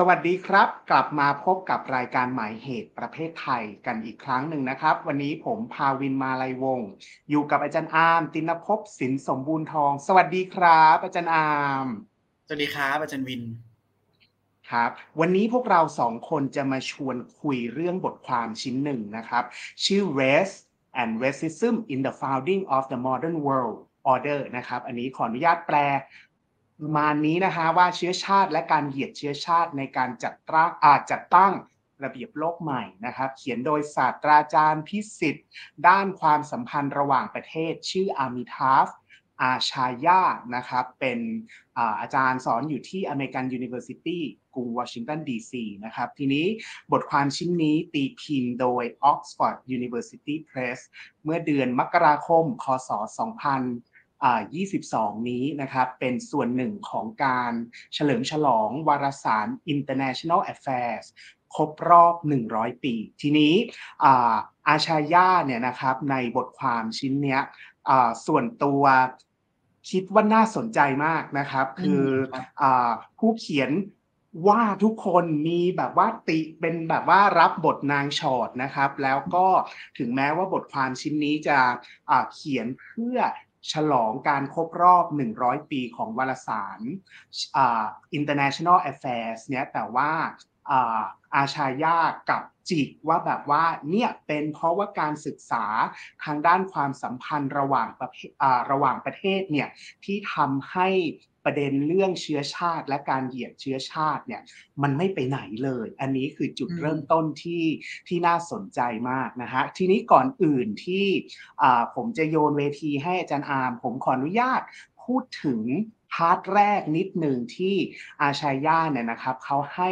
สวัสดีครับ กลับมาพบกับรายการหมายเหตุประเภทไทยกันอีกครั้งหนึ่งนะครับ วันนี้ผมพาวินมาลัยวงศ์อยู่กับอาจารย์อาร์มตินภพสินสมบูรณ์ทอง สวัสดีครับ อาจารย์อาร์มสวัสดีครับอาจารย์วินครับ วันนี้พวกเราสองคนจะมาชวนคุยเรื่องบทความชิ้นหนึ่งนะครับ ชื่อ Race and Racism in the Founding of the Modern World Order นะครับ อันนี้ขออนุญาตแปล ประมาณนี้นะฮะว่าเชื้อชาติและการเหยียดเชื้อชาติในการจัดตั้งอาจัดตั้งระเบียบโลกใหม่นะครับ เขียนโดยศาสตราจารย์วิศิษฏ์ ด้านความสัมพันธ์ระหว่างประเทศ ชื่ออามิทาฟอาชายานะครับ เป็นอาจารย์สอนอยู่ที่ American University กรุงวอชิงตันดีซีนะครับ ทีนี้บทความชิ้นนี้ตีพิมพ์โดย Oxford University Press เมื่อเดือนมกราคม คศ 2000 22 นี้นะครับเป็นส่วนหนึ่งของการเฉลิมฉลองวารสาร International Affairs ครบรอบ 100 ปี ทีนี้อาชายาเนี่ยนะครับในบทความชิ้นเนี้ยส่วนตัวคิดว่าน่าสนใจมากนะครับ คืออผู้เขียนว่าทุกคนมีแบบว่าติเป็นแบบว่ารับบทนางชอดนะครับ แล้วก็ถึงแม้ว่าบทความชิ้นนี้จะเขียนเพื่อ ฉลองการครบรอบ 100 ปีของวารสาร International Affairs เนี่ยแต่ว่าอาชายากับจิกว่าแบบว่าเนี่ยเป็นเพราะว่าการศึกษาทางด้านความสัมพันธ์ระหว่างประเทศระหว่างประเทศเนี่ยที่ทำให้ ประเด็นเรื่องเชื้อชาติและการเหยียดเชื้อชาติเนี่ยมันไม่ไปไหนเลย อันนี้คือจุดเริ่มต้นที่ที่น่าสนใจมากนะฮะทีนี้ก่อนอื่นที่ผมจะโยนเวทีให้อาจารย์อาร์มผมขออนุญาตพูดถึงพาร์ทแรกนิดหนึ่งที่อาชายาเนี่ยนะครับเขาให้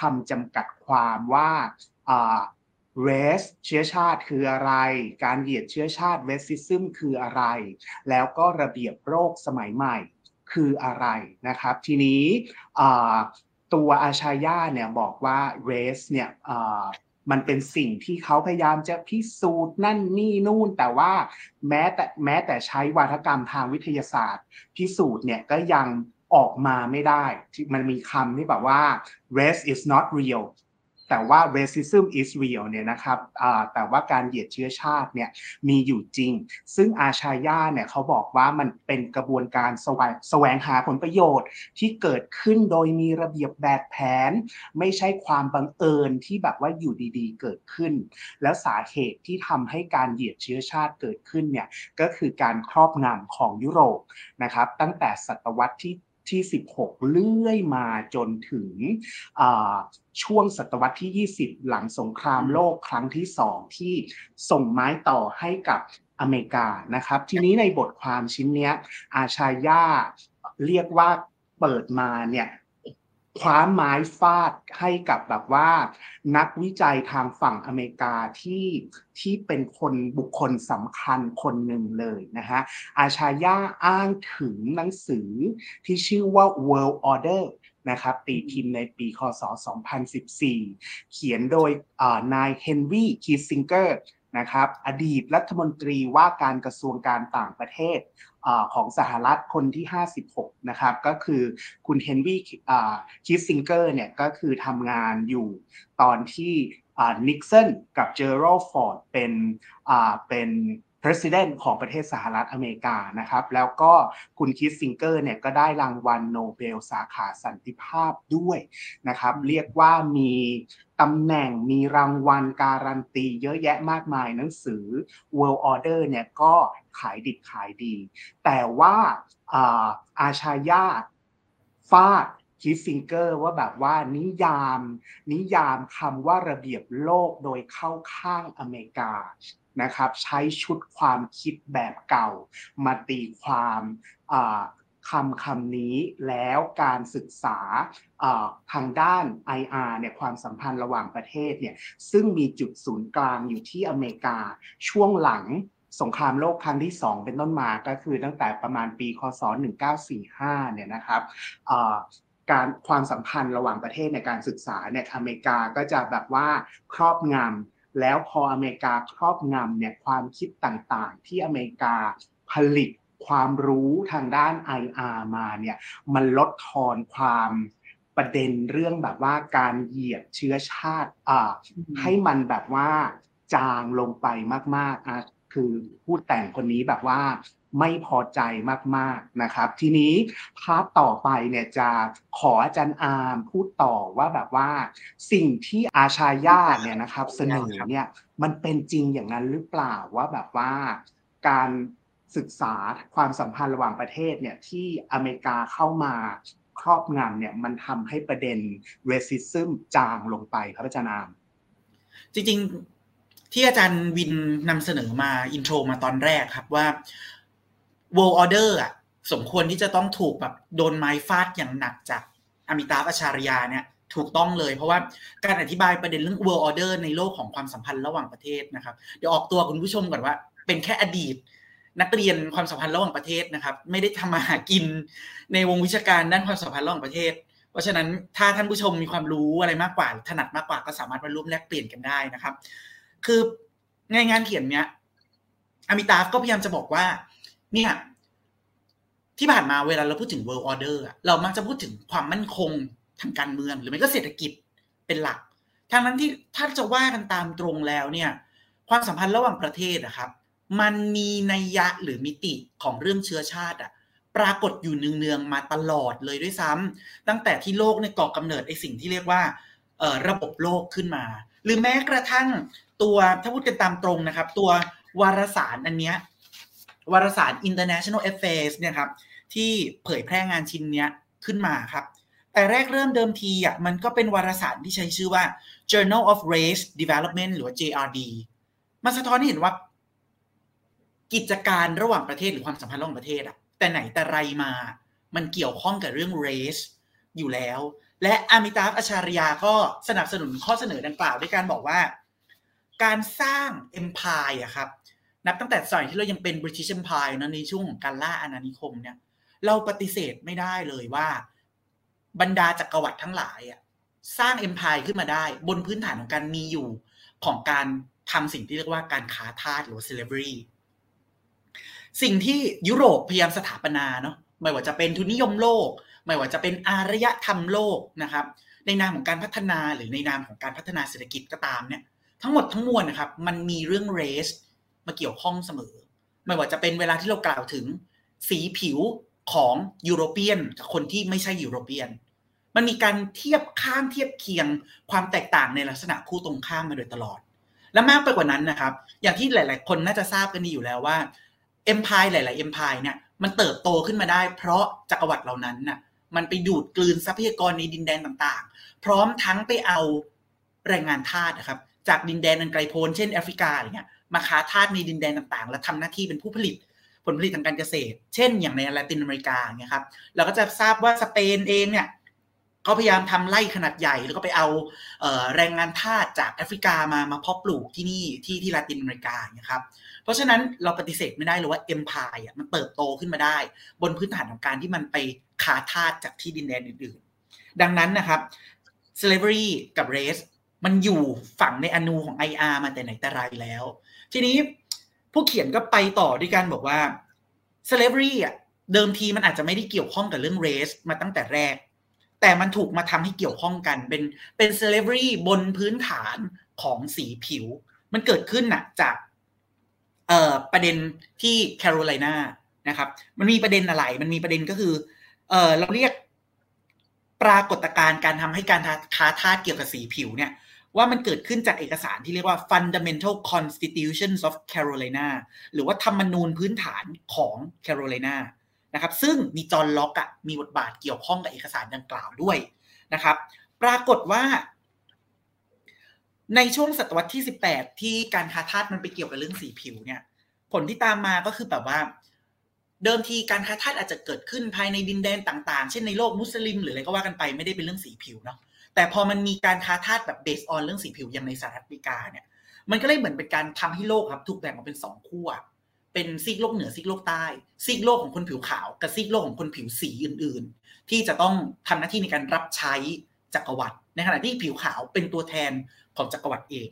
คำจำกัดความว่า race เชื้อชาติคืออะไร การเหยียดเชื้อชาติ racism คืออะไร แล้วก็ระเบียบโรคสมัยใหม่ คืออะไรนะครับ ทีนี้ตัวอาชายาเนี่ยบอกว่า race เนี่ยมันเป็นสิ่งที่เขาพยายามจะพิสูจน์นั่นนี่นู่น แต่ว่าแม้แต่แม้แต่ใช้วาทกรรมทางวิทยาศาสตร์ พิสูจน์เนี่ยก็ยังออกมาไม่ได้ มันมีคำที่แบบว่า race is not real แต่ว่า racism is real เนี่ยนะครับแต่ว่าการเหยียดเชื้อชาติเนี่ยมีอยู่จริง ซึ่งอาชายาเนี่ยเขาบอกว่ามันเป็นกระบวนการสวแสวงหาผลประโยชน์ที่เกิดขึ้นโดยมีระเบียบแบบแผน ไม่ใช่ความบังเอิญที่แบบว่าอยู่ดีๆ เกิดขึ้น แล้วสาเหตุที่ทำให้การเหยียดเชื้อชาติเกิดขึ้นเนี่ยก็คือการครอบงำของยุโรปนะครับตั้งแต่ศตวรรษที่ ที่ 16 เลื่อยมาจนถึงช่วงศตวรรษที่ 20 หลังสงครามโลกครั้งที่2ที่ส่งไม้ต่อให้กับอเมริกานะครับ ทีนี้ในบทความชิ้นนี้อาชายาเรียกว่าเปิดมาเนี่ย คว้าไม้ฟาดให้กับแบบว่า นักวิจัยทางฝั่งอเมริกาที่ที่เป็นคนบุคคลสำคัญคนหนึ่งเลยนะฮะอาชาย่าอ้างถึงหนังสือที่ชื่อว่า World Order นะครับตีพิมพ์ในปีคศ 2014 เขียนโดยนายเฮนรี่คิสซิงเกอร์นะครับอดีตรัฐมนตรีว่าการกระทรวงการต่างประเทศ ของสหรัฐคนที่ 56 นะครับก็คือคุณเฮนรี่คิสซิงเกอร์เนี่ยก็คือทำงานอยู่ตอนที่นิกสันกับเจอรัลด์ฟอร์ดเป็นเป็น president ของประเทศสหรัฐอเมริกานะครับ แล้วก็คุณคิสซิงเกอร์เนี่ยก็ได้รางวัลโนเบลสาขาสันติภาพด้วยนะครับ เรียกว่ามีตำแหน่งมีรางวัลการันตีเยอะแยะมากมายหนังสือ World Order เนี่ยก็ขายดิบขายดี แต่ว่าอาชายาฟาดคิสซิงเกอร์ว่าแบบว่านิยาม นิยามคำว่าระเบียบโลกโดยเข้าข้างอเมริกา นะครับ ใช้ชุดความคิดแบบเก่า มาตีความคำคำนี้แล้วการศึกษาทางด้าน IR เนี่ยความสัมพันธ์ระหว่างประเทศเนี่ยซึ่งมีจุดศูนย์กลางอยู่ที่อเมริกาช่วงหลังสงครามโลกครั้งที่ 2 เป็นต้นมาก็คือตั้งแต่ประมาณปีคศ 1945 เนี่ยนะครับการความสัมพันธ์ระหว่างประเทศในการศึกษาเนี่ยอเมริกาก็จะแบบว่าครอบงำ แล้วพออเมริกาครอบงำเนี่ยความคิดต่างๆ ที่อเมริกาผลิตความรู้ทางด้าน IR มาเนี่ยมันลดทอนความประเด็นเรื่องแบบว่าการเหยียดเชื้อชาติอ่าให้มันแบบว่าจางลงไปมากๆอะคือผู้แต่งคนนี้แบบว่า ไม่พอใจมากๆนะครับ ทีนี้ part ต่อไปเนี่ยจะขออาจารย์อาร์มพูดต่อว่าแบบว่า สิ่งที่อาชายาเนี่ยนะครับเสนอเนี่ยมันเป็นจริงอย่างนั้นหรือเปล่าว่าแบบว่าการศึกษาความสัมพันธ์ระหว่างประเทศเนี่ยที่อเมริกาเข้ามาครอบงำเนี่ยมันทำให้ประเด็น racism จางลงไปครับอาจารย์อาม จริงๆ ที่อาจารย์วินนำเสนอมาอินโทรมาตอนแรกครับว่า world order อะสมควรที่จะต้องถูกแบบโดนไม้ฟาดอย่างหนักจากอมิตาปชารยาเนี่ยถูกต้องเลยเพราะว่าการอธิบายประเด็นเรื่อง world order ในโลกของความสัมพันธ์ระหว่างประเทศนะครับ เดี๋ยวออกตัวคุณผู้ชมก่อนว่า เป็นแค่อดีต นักเรียนความสัมพันธ์ระหว่างประเทศนะครับ ไม่ได้ทำมาหากินในวงวิชาการด้านความสัมพันธ์ระหว่างประเทศ เพราะฉะนั้นถ้าท่านผู้ชมมีความรู้อะไรมากกว่าถนัดมากกว่าก็สามารถมาร่วมแลกเปลี่ยนกันได้นะครับ คือในงานเขียนเนี้ยอมิตาฟก็พยายามจะบอกว่า เนี่ยที่ผ่านมาเวลาเราพูดถึง world order เรามักจะพูดถึงความมั่นคงทางการเมือง หรือไม่ก็เศรษฐกิจเป็นหลักทางนั้นที่ถ้าจะว่ากันตามตรงแล้วเนี่ย ความสัมพันธ์ระหว่างประเทศนะครับ มันมีนัยยะหรือมิติของเรื่องเชื้อชาติอะปรากฏอยู่เนืองๆมาตลอดเลยด้วยซ้ำตั้งแต่ที่โลกในก่อกำเนิดไอสิ่งที่เรียกว่าระบบโลกขึ้นมา หรือแม้กระทั่งตัวถ้าพูดกันตามตรงนะครับ ตัววารสารอันเนี้ย วารสาร International Affairs เนี่ยครับที่เผยแพร่งานชิ้นนี้ขึ้นมาครับแต่แรกเริ่มเดิมทีอะมันก็เป็นวารสารที่ใช้ชื่อว่า Journal of Race Development หรือ JRD มันสะท้อนให้เห็นว่า กิจการระหว่างประเทศหรือความสัมพันธ์ระหว่างประเทศอะแต่ไหนแต่ไรมา มันเกี่ยวข้องกับเรื่อง race อยู่แล้ว และอามิตาฟอชาริยาก็สนับสนุนข้อเสนอดังกล่าวด้วยการบอกว่า การสร้าง empire อะครับ นับตั้งแต่สมัยที่เรายังเป็น British Empire นะในช่วงของการล่าอาณานิคมเนี่ย เราปฏิเสธไม่ได้เลยว่า บรรดาจักรวรรดิทั้งหลายอะสร้าง Empire ขึ้นมาได้ บนพื้นฐานของการมีอยู่ของการทำสิ่งที่เรียกว่าการค้าทาสหรือ slavery สิ่งที่ยุโรปพยายามสถาปนาเนาะไม่ว่าจะเป็นทุนนิยมโลก ไม่ว่าจะเป็นอารยธรรมโลกนะครับ ในนามของการพัฒนาหรือในนามของการพัฒนาเศรษฐกิจก็ตามเนี่ย ทั้งหมดทั้งมวลนะครับ มันมีเรื่อง race มาเกี่ยวข้องเสมอ ไม่ว่าจะเป็นเวลาที่เรากล่าวถึงสีผิวของยุโรเปียนกับคนที่ไม่ใช่ยุโรเปียน มันมีการเทียบข้างเทียบเคียงความแตกต่างในลักษณะคู่ตรงข้ามมาโดยตลอด และมากไปกว่านั้นนะครับ อย่างที่หลาย ๆ คนน่าจะทราบกันดีอยู่แล้วว่าเอ็มพายหลาย ๆ เอ็มพายเนี่ยมันเติบโตขึ้นมาได้ เพราะจักรวรรดิเหล่านั้นน่ะมันไปดูดกลืนทรัพยากรในดินแดนต่าง ๆ พร้อมทั้งไปเอาแรงงานทาสนะครับจากดินแดนอันไกลโพ้นเช่นแอฟริกาอะไรเงี้ย มาค้าทาสในดินแดนต่างๆ และทำหน้าที่เป็นผู้ผลิตผลผลิตทางการเกษตร เช่น อย่างในลาตินอเมริกาเนี่ยครับ เราก็จะทราบว่าสเปนเองเนี่ยเขาพยายามทำไร่ขนาดใหญ่ แล้วก็ไปเอาเออแรงงานทาสจากแอฟริกามามาเพาะปลูกที่นี่ที่ที่ลาตินอเมริกาเนี่ยครับ เพราะฉะนั้นเราปฏิเสธไม่ได้เลยว่าเอ็มพายอะมันเติบโตขึ้นมาได้ บนพื้นฐานของการที่มันไปค้าทาสจากที่ดินแดนอื่น ๆ ดังนั้นนะครับ slavery กับ race มันอยู่ฝั่งในอนูของ IR มาแต่ไหนแต่ไรแล้ว ทีนี้ผู้เขียนก็ไปต่อด้วยการบอกว่า slavery อะเดิมทีมันอาจจะไม่ได้เกี่ยวข้องกับเรื่อง race มาตั้งแต่แรก แต่มันถูกมาทำให้เกี่ยวข้องกันเป็นเป็น slavery บนพื้นฐานของสีผิว มันเกิดขึ้นน่ะจากเอ่อประเด็นที่แคโรไลนานะครับ มันมีประเด็นอะไร มันมีประเด็นก็คือเออเราเรียกปรากฏการณ์การทำให้การค้าทาสเกี่ยวกับสีผิวเนี่ย ว่ามันเกิดขึ้นจากเอกสารที่เรียกว่า Fundamental Constitutions of Carolina หรือว่าธรรมนูญพื้นฐานของ Carolina นะครับซึ่งมีจอห์นล็อกอะมีบทบาทเกี่ยวข้องกับเอกสารดังกล่าวด้วยนะครับ ปรากฏว่า ในช่วงศตวรรษที่ 18 ที่การค้าทาสมันไปเกี่ยวกับเรื่องสีผิวเนี่ย ผลที่ตามมาก็คือแบบว่า เดิมทีการค้าทาสอาจจะเกิดขึ้นภายในดินแดนต่าง ๆ เช่นในโลกมุสลิม หรืออะไรก็ว่ากันไปไม่ได้เป็นเรื่องสีผิวเนาะ แต่พอมันมีการค้าทาสแบบเบสออนเรื่องสีผิวอย่างในสหรัฐอเมริกาเนี่ยมันก็เลยเหมือนเป็นการทำให้โลกครับถูกแบ่งออกเป็นสองขั้วเป็นซีกโลกเหนือซีกโลกใต้ ซีกโลกของคนผิวขาว กับซีกโลกของคนผิวสีอื่นๆ ที่จะต้องทำหน้าที่ในการรับใช้จักรวรรดิในขณะที่ผิวขาวเป็นตัวแทนของจักรวรรดิเอง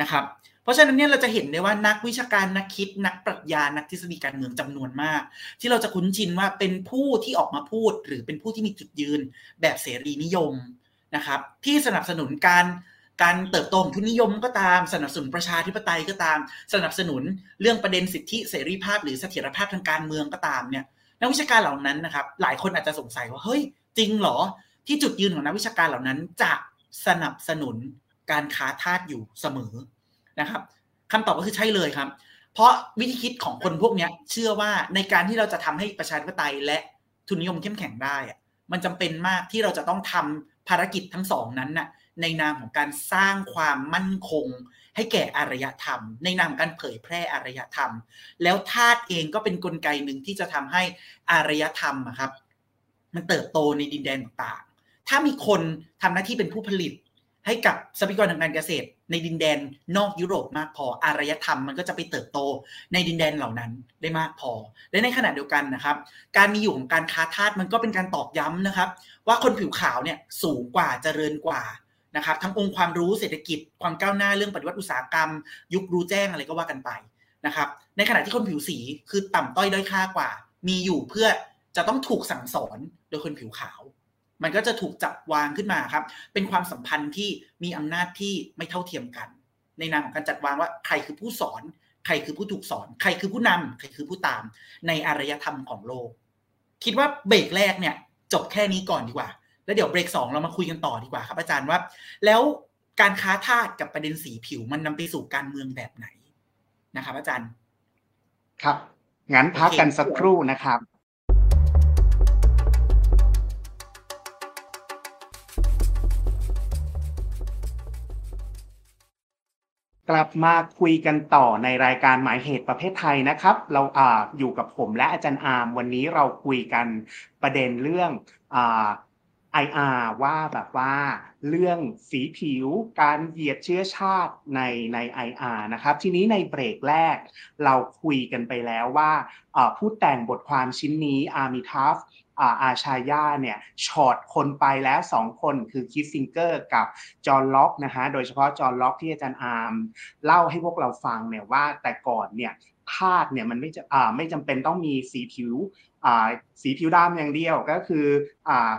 นะครับ เพราะฉะนั้นเนี่ยเราจะเห็นได้ว่านักวิชาการนักคิด นักปรัชญานักทฤษฎีการเมืองจำนวนมาก ที่เราจะคุ้นชินว่าเป็นผู้ที่ออกมาพูด หรือเป็นผู้ที่มีจุดยืนแบบเสรีนิยม นะครับที่สนับสนุนการการเติบโตของทุนนิยมก็ตามสนับสนุนประชาธิปไตยก็ตาม สนับสนุนเรื่องประเด็นสิทธิเสรีภาพ หรือเสถียรภาพทางการเมืองก็ตามเนี่ยนักวิชาการเหล่านั้นนะครับ หลายคนอาจจะสงสัยว่าเฮ้ยจริงเหรอ ที่จุดยืนของนักวิชาการเหล่านั้นจะสนับสนุนการค้าทาสอยู่เสมอนะครับคำตอบก็คือใช่เลยครับ เพราะวิธีคิดของคนพวกนี้เชื่อว่าในการที่เราจะทำให้ประชาธิปไตยและทุนนิยมเข้มแข็งได้มันจำเป็นมากที่เราจะต้องทำ ภารกิจทั้งสองนั้นน่ะในนามของการสร้างความมั่นคง ให้แก่อารยธรรม ในนามการเผยแพร่อารยธรรม แล้วธาสเองก็เป็นนกลไกหนึ่งที่จะทำให้อารยธรรมครับ มันเติบโตในดินแดนต่างๆถ้ามีคนทำหน้าที่เป็นผู้ผลิต ให้กับทรัพยากรทางการเกษตร ในดินแดนนอกยุโรปมากพออารยธรรมมันก็จะไปเติบโตในดินแดนเหล่านั้นได้มากพอ และในขณะเดียวกันนะครับ การมีอยู่ของการค้าทาสมันก็เป็นการตอกย้ำนะครับ ว่าคนผิวขาวเนี่ยสูงกว่าเจริญกว่านะครับทั้งองค์ความรู้เศรษฐกิจความก้าวหน้าเรื่องปฏิวัติอุตสาหกรรม ยุครู้แจ้งอะไรก็ว่ากันไปนะครับในขณะที่คนผิวสีคือต่ำต้อยด้อยค่ากว่า มีอยู่เพื่อจะต้องถูกสั่งสอนโดยคนผิวขาว มันก็จะถูกจับวางขึ้นมาครับ เป็นความสัมพันธ์ที่มีอำนาจที่ไม่เท่าเทียมกัน ในนามของการจัดวางว่าใครคือผู้สอน ใครคือผู้ถูกสอน ใครคือผู้นำใครคือผู้ตาม ในอารยธรรมของโลก คิดว่าเบรกแรกเนี่ย จบแค่นี้ก่อนดีกว่า แล้วเดี๋ยวเบรกสองเรามาคุยกันต่อดีกว่าครับอาจารย์ว่า แล้วการค้าทาสกับประเด็นสีผิวมันนำไปสู่การเมืองแบบไหนนะครับ อาจารย์ ครับงั้นพักกันสักครู่นะครับ กลับมาคุยกันต่อในรายการหมายเหตุประเภทไทยนะครับ เราอาอยู่กับผมและอาจารย์อาร์มวันนี้เราคุยกันประเด็นเรื่องไอ่า IR ว่าแบบว่าเรื่องสีผิวการเหยียดเชื้อชาติในใน IR นะครับ ทีนี้ในเบรกแรก เราคุยกันไปแล้วว่าผู้แต่งบทความชิ้นนี้อาร์มิทัฟ อาชายาเนี่ยช็อตคนไปแล้วสองคนคือคิสซิงเกอร์กับจอห์นล็อกนะฮะโดยเฉพาะจอห์นล็อกที่อาจารย์อาร์มเล่าให้พวกเราฟังเนี่ยว่าแต่ก่อนเนี่ยธาตุเนี่ยมันไม่จะอ่าไม่จำเป็นต้องมีสีผิวอ่าสีผิวดำอย่างเดียวก็คืออ่า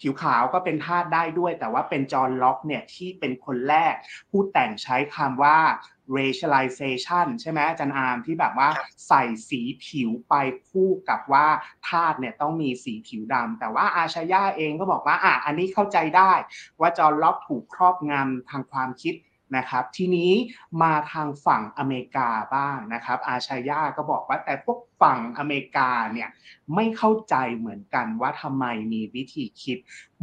ผิวขาวก็เป็นธาตุได้ด้วย แต่ว่าเป็นจอห์นล็อกเนี่ยที่เป็นคนแรกพูดแต่งใช้คำว่า racialization ใช่ไหมอาจารย์อาร์มที่แบบว่าใส่สีผิวไปคู่กับว่าธาตุเนี่ยต้องมีสีผิวดำแต่ว่าอาชายาเองก็บอกว่าอะอันนี้เข้าใจได้ ว่าจอห์นล็อกถูกครอบงำทางความคิดนะครับทีนี้มาทางฝั่งอเมริกาบ้างนะครับ อาชายาก็บอกว่าแต่พวกฝั่งอเมริกาเนี่ยไม่เข้าใจเหมือนกันว่าทำไมมีวิธีคิด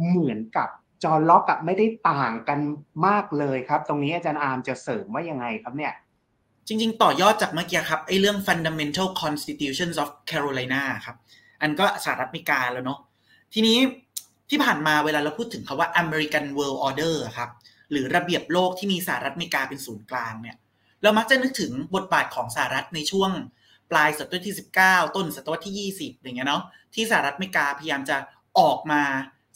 เหมือนกับ จอล็อกกับไม่ได้ต่างกันมากเลยครับ ตรงนี้อาจารย์อาร์มจะเสริมว่ายังไงครับเนี่ย จริง ๆ ต่อยอดจากเมื่อกี้ครับไอ้เรื่อง fundamental constitutions of Carolina ครับ อันก็สหรัฐอเมริกาแล้วเนาะทีนี้ที่ผ่านมาเวลาเราพูดถึงคาว่า American World Order ครับ หรือระเบียบโลกที่มีสหรัฐอเมริกาเป็นศูนย์กลางเนี่ย เรามักจะนึกถึงบทบาทของสหรัฐในช่วงปลายศตวรรษที่ 19 ต้นศตวรรษที่ 20 อย่างเงี้ยเนาะที่สหรัฐอเมริกาพยายามจะออกมา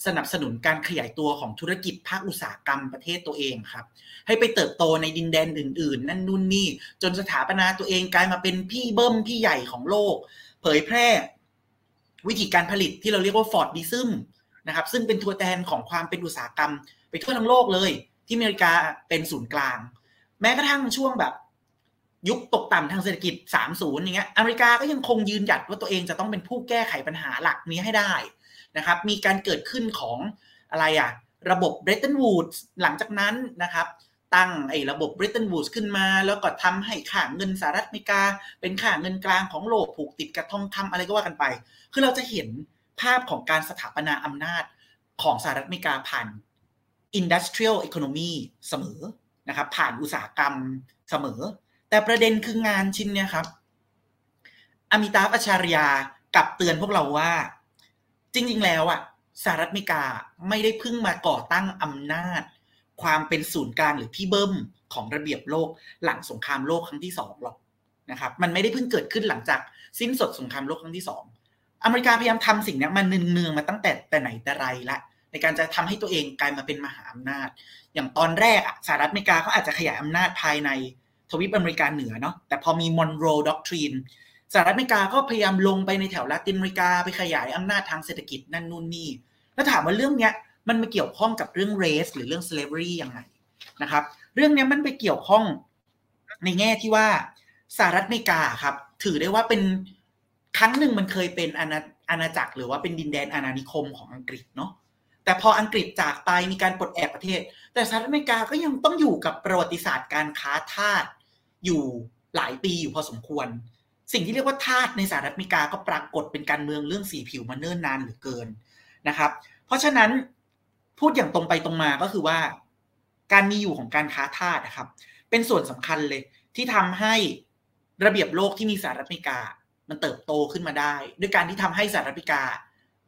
สนับสนุนการขยายตัวของธุรกิจภาคอุตสาหกรรมประเทศตัวเองครับ ให้ไปเติบโตในดินแดนอื่น ๆ นั่นนู่นนี่ จนสถาปนาตัวเองกลายมาเป็นพี่เบิ้มพี่ใหญ่ของโลก เผยแพร่ วิธีการผลิตที่เราเรียกว่า Fordism นะครับซึ่งเป็นตัวแทนของความเป็นอุตสาหกรรม ไปทั่วทั้งโลกเลย ที่อเมริกาเป็นศูนย์กลาง แม้กระทั่งช่วงแบบยุคตกต่ำทางเศรษฐกิจ 30 อย่างเงี้ย อเมริกาก็ยังคงยืนหยัดว่าตัวเองจะต้องเป็นผู้แก้ไขปัญหาหลักนี้ให้ได้ นะครับมีการเกิดขึ้นของอะไรอะระบบ Bretton Woods หลังจากนั้นนะครับตั้งไอ้ระบบ Bretton Woods ขึ้นมา แล้วก็ทำให้ค่าเงินสหรัฐอเมริกา เป็นค่าเงินกลางของโลกผูกติดกับทองคำอะไรก็ว่ากันไป คือเราจะเห็นภาพของการสถาปนาอำนาจของสหรัฐอเมริกาผ่าน industrial economy เสมอนะครับผ่านอุตสาหกรรมเสมอ แต่ประเด็นคืองานชิ้นเนี้ยครับ อมิตาปัชารยากับเตือนพวกเราว่า จริง ๆ แล้วอะสหรัฐอเมริกาไม่ได้เพิ่งมาก่อตั้งอำนาจ ความเป็นศูนย์กลางหรือพี่เบิ้มของระเบียบโลกหลังสงครามโลกครั้งที่สองหรอกนะครับมันไม่ได้เพิ่งเกิดขึ้นหลังจากสิ้นสุดสงครามโลกครั้งที่สองอเมริกาพยายามทำสิ่งนี้มาเนืองๆมาตั้งแต่แต่ไหนแต่ไรละในการจะทำให้ตัวเองกลายมาเป็นมหาอำนาจ อย่างตอนแรกอะสหรัฐอเมริกาเขาอาจจะขยายอำนาจภายในทวีปอเมริกาเหนือเนาะแต่พอมีมอนโรด็อกทรีน สหรัฐอเมริกาก็พยายามลงไปในแถวลาตินอเมริกาไปขยายอำนาจทางเศรษฐกิจนั่นนู่นนี่ แล้วถามว่าเรื่องเนี้ยมันมาเกี่ยวข้องกับเรื่อง race หรือเรื่อง slavery ยังไงนะครับ เรื่องนี้มันไปเกี่ยวข้องในแง่ที่ว่าสหรัฐอเมริกาครับ ถือได้ว่าเป็นครั้งหนึ่งมันเคยเป็นอาณาอาณาจักรหรือว่าเป็นดินแดนอาณานิคมของอังกฤษเนาะแต่พออังกฤษจากไปมีการปลดแอกประเทศ แต่สหรัฐอเมริกาก็ยังต้องอยู่กับประวัติศาสตร์การค้าทาสอยู่หลายปีอยู่พอสมควร สิ่งที่เรียกว่าทาสในสหรัฐอเมริกาก็ปรากฏเป็นการเมืองเรื่องสีผิวมาเนิ่นนานเหลือเกินนะครับ เพราะฉะนั้นพูดอย่างตรงไปตรงมาก็คือว่า การมีอยู่ของการค้าทาสนะครับ เป็นส่วนสำคัญเลยที่ทำให้ระเบียบโลกที่มีสหรัฐอเมริกา มันเติบโตขึ้นมาได้ ด้วยการที่ทำให้สหรัฐอเมริกา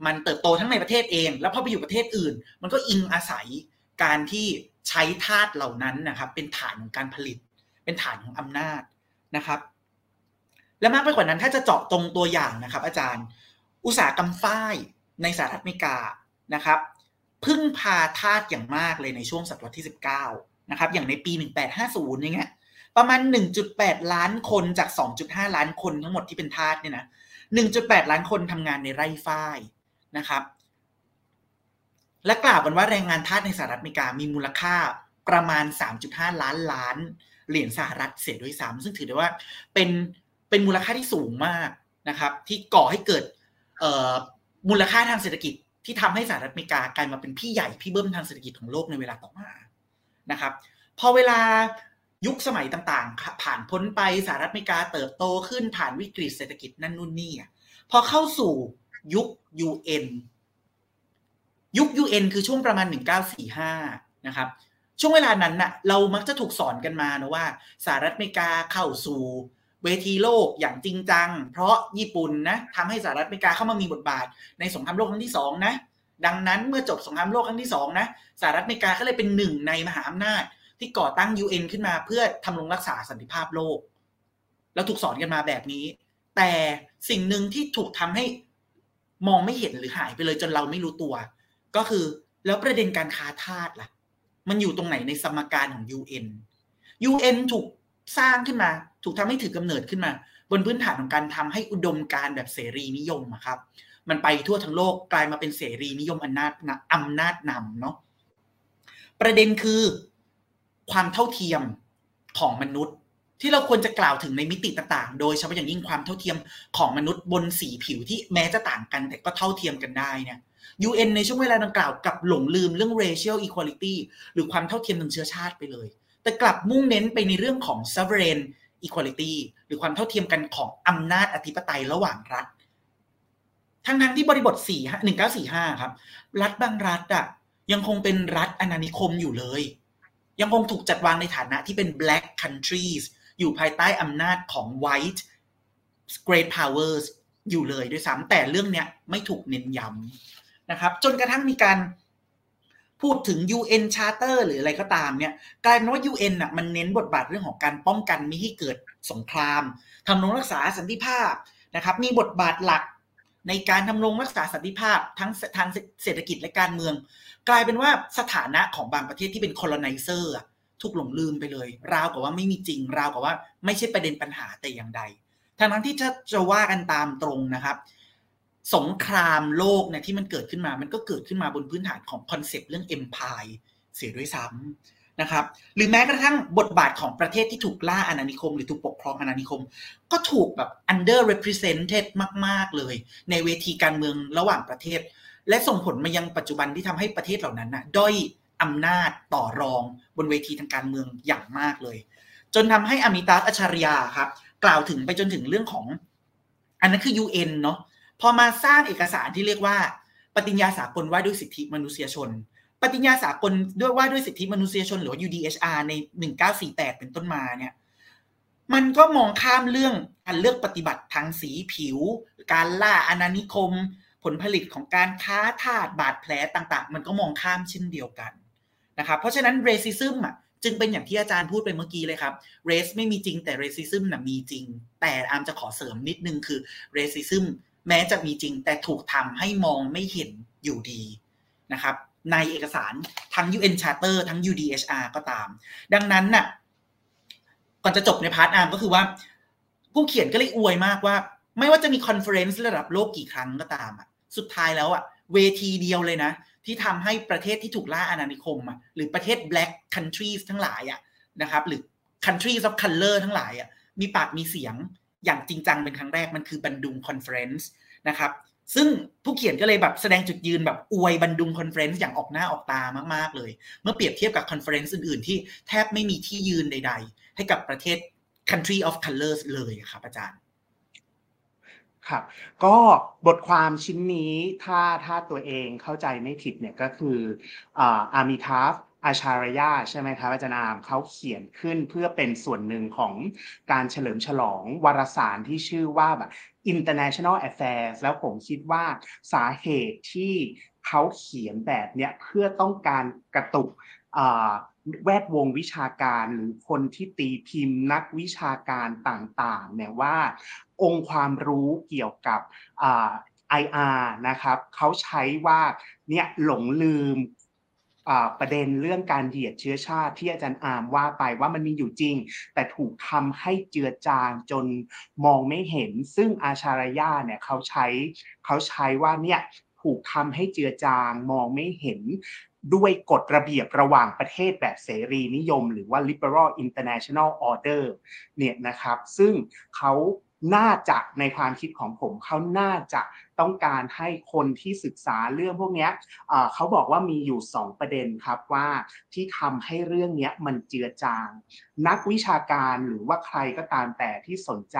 มันเติบโตทั้งในประเทศเอง แล้วพอไปอยู่ประเทศอื่น มันก็อิงอาศัยการที่ใช้ทาสเหล่านั้นนะครับ เป็นฐานของการผลิต เป็นฐานของอำนาจนะครับ และมากไปกว่านั้นถ้าจะเจาะตรงตัวอย่างนะครับ อาจารย์ อุตสาหกรรมฝ้ายในสหรัฐอเมริกานะครับพึ่งพาทาสอย่างมากเลยในช่วงศตวรรษที่ 19 นะครับ อย่างในปี 1850 อย่างเงี้ยประมาณ 1.8 ล้านคนจาก 2.5 ล้านคนทั้งหมดที่เป็นทาสเนี่ยนะ 1.8 ล้านคนทำงานในไร่ฝ้ายนะครับ และกล่าวกันว่าแรงงานทาสในสหรัฐอเมริกามีมูลค่าประมาณ 3.5 ล้านล้านเหรียญสหรัฐเสียด้วยซ้ำซึ่งถือได้ว่าเป็น เป็นมูลค่าที่สูงมากนะครับ ที่ก่อให้เกิดมูลค่าทางเศรษฐกิจที่ทำให้สหรัฐอเมริกากลายมาเป็นพี่ใหญ่พี่เบิ้มทางเศรษฐกิจของโลกในเวลาต่อมานะครับ พอเวลายุคสมัยต่างๆ ผ่านพ้นไปสหรัฐอเมริกาเติบโตขึ้นผ่านวิกฤตเศรษฐกิจนั่นนู่นนี่พอเข้าสู่ยุค UN ยุค UN คือช่วงประมาณ 1945 นะครับ ช่วงเวลานั้นนะ่ะเรามักจะถูกสอนกันมานะว่าสหรัฐอเมริกาเข้าสู่ เวทีโลกอย่างจริงจัง เพราะญี่ปุ่นนะทำให้สหรัฐอเมริกาเข้ามามีบทบาท ในสงครามโลกครั้งที่สองนะ ดังนั้นเมื่อจบสงครามโลกครั้งที่สองนะสหรัฐอเมริกาก็เลยเป็นหนึ่งในมหาอำนาจ ที่ก่อตั้ง UN ขึ้นมาเพื่อทำรงรักษาสันติภาพโลก แล้วถูกสอนกันมาแบบนี้ แต่สิ่งหนึ่งที่ถูกทำให้มองไม่เห็นหรือหายไปเลยจนเราไม่รู้ตัว ก็คือแล้วประเด็นการค้าทาสล่ะ มันอยู่ตรงไหนในสมการของ UN UN ถูก สร้างขึ้นมา ถูกทำให้ถือกำเนิดขึ้นมา บนพื้นฐานของการทำให้อุดมการแบบเสรีนิยมครับ มันไปทั่วทั้งโลกกลายมาเป็นเสรีนิยมอำนาจอำนาจนำเนาะประเด็นคือความเท่าเทียมของมนุษย์ ที่เราควรจะกล่าวถึงในมิติต่างๆ โดยเฉพาะอย่างยิ่งความเท่าเทียมของมนุษย์บนสีผิวที่แม้จะต่างกัน แต่ก็เท่าเทียมกันได้เนี่ย UN ในช่วงเวลาดังกล่าวกับหลงลืมเรื่อง racial equality หรือความเท่าเทียมทางเชื้อชาติไปเลย แต่กลับมุ่งเน้นไปในเรื่องของ sovereign equality หรือความเท่าเทียมกันของอำนาจอธิปไตยระหว่างรัฐ ทั้งทั้งที่บริบท 4 1945 ครับ รัฐบางรัฐอะยังคงเป็นรัฐอาณานิคมอยู่เลย ยังคงถูกจัดวางในฐานะที่เป็น black countries อยู่ภายใต้อำนาจของ white great powers อยู่เลยด้วยซ้ำแต่เรื่องเนี้ยไม่ถูกเน้นย้ำนะครับ จนกระทั่งมีการ พูดถึง UN Charter หรืออะไรก็ตามเนี่ยกลายเป็นว่า UN อะมันเน้นบทบาทเรื่องของการป้องกันไม่ให้เกิดสงครามทำรงรักษาสันติภาพนะครับ มีบทบาทหลักในการทำรงรักษาสันติภาพทั้งทางเศรษฐกิจและการเมือง กลายเป็นว่าสถานะของบางประเทศที่เป็น colonizer ถูกหลงลืมไปเลย ราวกับว่าไม่มีจริง ราวกับว่าไม่ใช่ประเด็นปัญหาแต่อย่างใดทั้งทั้งที่จะจะว่ากันตามตรงนะครับ สงครามโลกเนี่ยที่มันเกิดขึ้นมา มันก็เกิดขึ้นมาบนพื้นฐานของคอนเซปต์เรื่อง empire เสียด้วยซ้ำนะครับ หรือแม้กระทั่งบทบาทของประเทศที่ถูกล่าอาณานิคม หรือถูกปกครองอาณานิคม ก็ถูกแบบ under represented มาก ๆ เลย ในเวทีการเมืองระหว่างประเทศ และส่งผลมายังปัจจุบันที่ทำให้ประเทศเหล่านั้นนะด้อยอำนาจต่อรองบนเวทีทางการเมืองอย่างมากเลย จนทำให้อมิตาอัชริยาครับ กล่าวถึงไปจนถึงเรื่องของ อันนั้นคือ UN เนาะ พอมาสร้างเอกสารที่เรียกว่า ปฏิญญาสากลว่าด้วยสิทธิมนุษยชน ปฏิญญาสากลด้วยว่าด้วยสิทธิมนุษยชน หรือ UDHR ใน 1948 เป็นต้นมาเนี่ยมันก็มองข้ามเรื่องการเลือกปฏิบัติทางสีผิว การล่าอาณานิคม ผลผลิตของการค้าทาสบาดแผลต่างๆ มันก็มองข้ามเช่นเดียวกันนะครับเพราะฉะนั้น racism อะจึงเป็นอย่างที่อาจารย์พูดไปเมื่อกี้เลยครับ race ไม่มีจริงแต่ racism น่ะมีจริง แต่อาร์มจะขอเสริมนิดนึงคือ racism แม้จะมีจริงแต่ถูกทำให้มองไม่เห็นอยู่ดีนะครับ ในเอกสารทั้ง UN Charter ทั้ง UDHR ก็ตาม ดังนั้นน่ะก่อนจะจบใน part อาร์มก็คือว่า ผู้เขียนก็เลยอวยมากว่า ไม่ว่าจะมี conference ระดับโลกกี่ครั้งก็ตามอะสุดท้ายแล้วอะเวทีเดียวเลยนะ ที่ทำให้ประเทศที่ถูกล่าอาณานิคมอะหรือประเทศ black countries ทั้งหลายอะนะครับ หรือ countries of color ทั้งหลายอะมีปากมีเสียง อย่างจริงจังเป็นครั้งแรกมันคือบันดุง conference นะครับซึ่งผู้เขียนก็เลยแบบแสดงจุดยืนแบบอวยบันดุง conference อย่างออกหน้าออกตามากๆเลย เมื่อเปรียบเทียบกับ conference อื่น ๆ ที่แทบไม่มีที่ยืนใด ๆ ให้กับประเทศ country of colors เลยครับอาจารย์ครับก็บทความชิ้นนี้ถ้าถ้าตัวเองเข้าใจไม่ผิดเนี่ยก็คืออามิทาฟ อาชารยาใช่ไหมครับอาจารย์อามเขาเขียนขึ้นเพื่อเป็นส่วนหนึ่งของการเฉลิมฉลองวารสารที่ชื่อว่าแบบ international affairs แล้วผมคิดว่าสาเหตุที่เขาเขียนแบบเนี้ยเพื่อต้องการกระตุกแวดวงวิชาการหรือคนที่ตีพิมพ์นักวิชาการต่างๆเนี่ยว่า องค์ความรู้เกี่ยวกับ IR นะครับเขาใช้ว่าเนี่ยหลงลืม ประเด็นเรื่องการเหยียดเชื้อชาติที่อาจารย์อามว่าไปว่ามันมีอยู่จริง แต่ถูกทำให้เจือจางจนมองไม่เห็น ซึ่งอาชารยาเนี่ยเขาใช้เขาใช้ว่าเนี่ยถูกทำให้เจือจางมองไม่เห็นด้วยกฎระเบียบระหว่างประเทศแบบเสรีนิยม หรือว่า liberal international order เนี่ยนะครับ ซึ่งเขาน่าจะในความคิดของผมเขาน่าจะ ต้องการให้คนที่ศึกษาเรื่องพวกนี้เขาบอกว่ามีอยู่ 2 ประเด็นครับว่าที่ทำให้เรื่องนี้มันเจือจาง นักวิชาการหรือว่าใครก็ตามแต่ที่สนใจ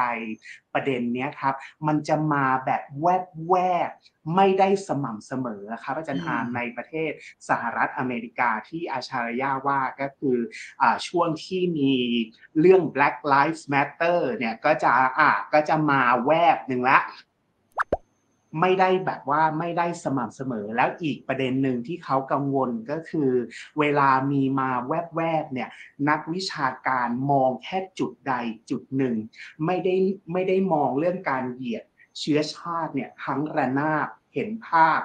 ประเด็นนี้ครับ มันจะมาแบบแวบแวบไม่ได้สม่ำเสมอครับอาจารย์อามในประเทศสหรัฐอเมริกาที่อาชารยาว่าก็คืออช่วงที่มีเรื่อง Black Lives Matter เนี่ยก็จะอ่าก็จะมาแวบหนึ่งละ ไม่ได้แบบว่าไม่ได้สม่ำเสมอ แล้วอีกประเด็นหนึ่งที่เขากังวลก็คือ เวลามีมาแวบๆเนี่ยนักวิชาการมองแค่จุดใดจุดหนึ่ง ไม่ได้ไม่ได้มองเรื่องการเหยียดเชื้อชาติเนี่ยทั้งระนาบ ห็นภาพ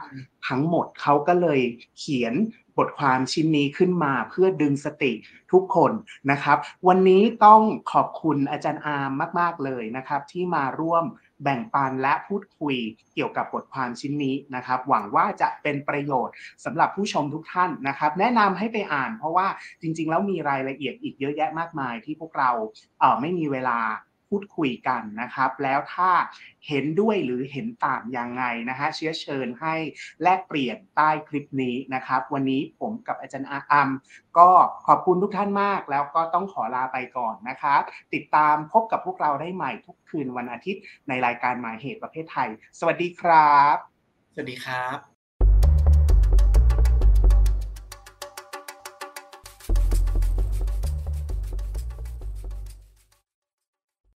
ทั้งหมดเขาก็เลยเขียนบทความชิ้นนี้ขึ้นมาเพื่อดึงสติทุกคนนะครับ วันนี้ต้องขอบคุณอาจารย์อาร์มมาก ๆ เลยนะครับ ที่มาร่วมแบ่งปันและพูดคุยเกี่ยวกับบทความชิ้นนี้นะครับ หวังว่าจะเป็นประโยชน์สำหรับผู้ชมทุกท่านนะครับ แนะนำให้ไปอ่านเพราะว่าจริง ๆ แล้วมีรายละเอียดอีกเยอะแยะมากมายที่พวกเราเออไม่มีเวลา พูดคุยกันนะครับ แล้วถ้าเห็นด้วยหรือเห็นต่างยังไงนะฮะเชื้อเชิญให้แลกเปลี่ยนใต้คลิปนี้นะครับ วันนี้ผมกับอาจารย์อัมก็ขอบคุณทุกท่านมาก แล้วก็ต้องขอลาไปก่อนนะครับ ติดตามพบกับพวกเราได้ใหม่ทุกคืนวันอาทิตย์ในรายการหมายเหตุประเภทไทย สวัสดีครับ สวัสดีครับ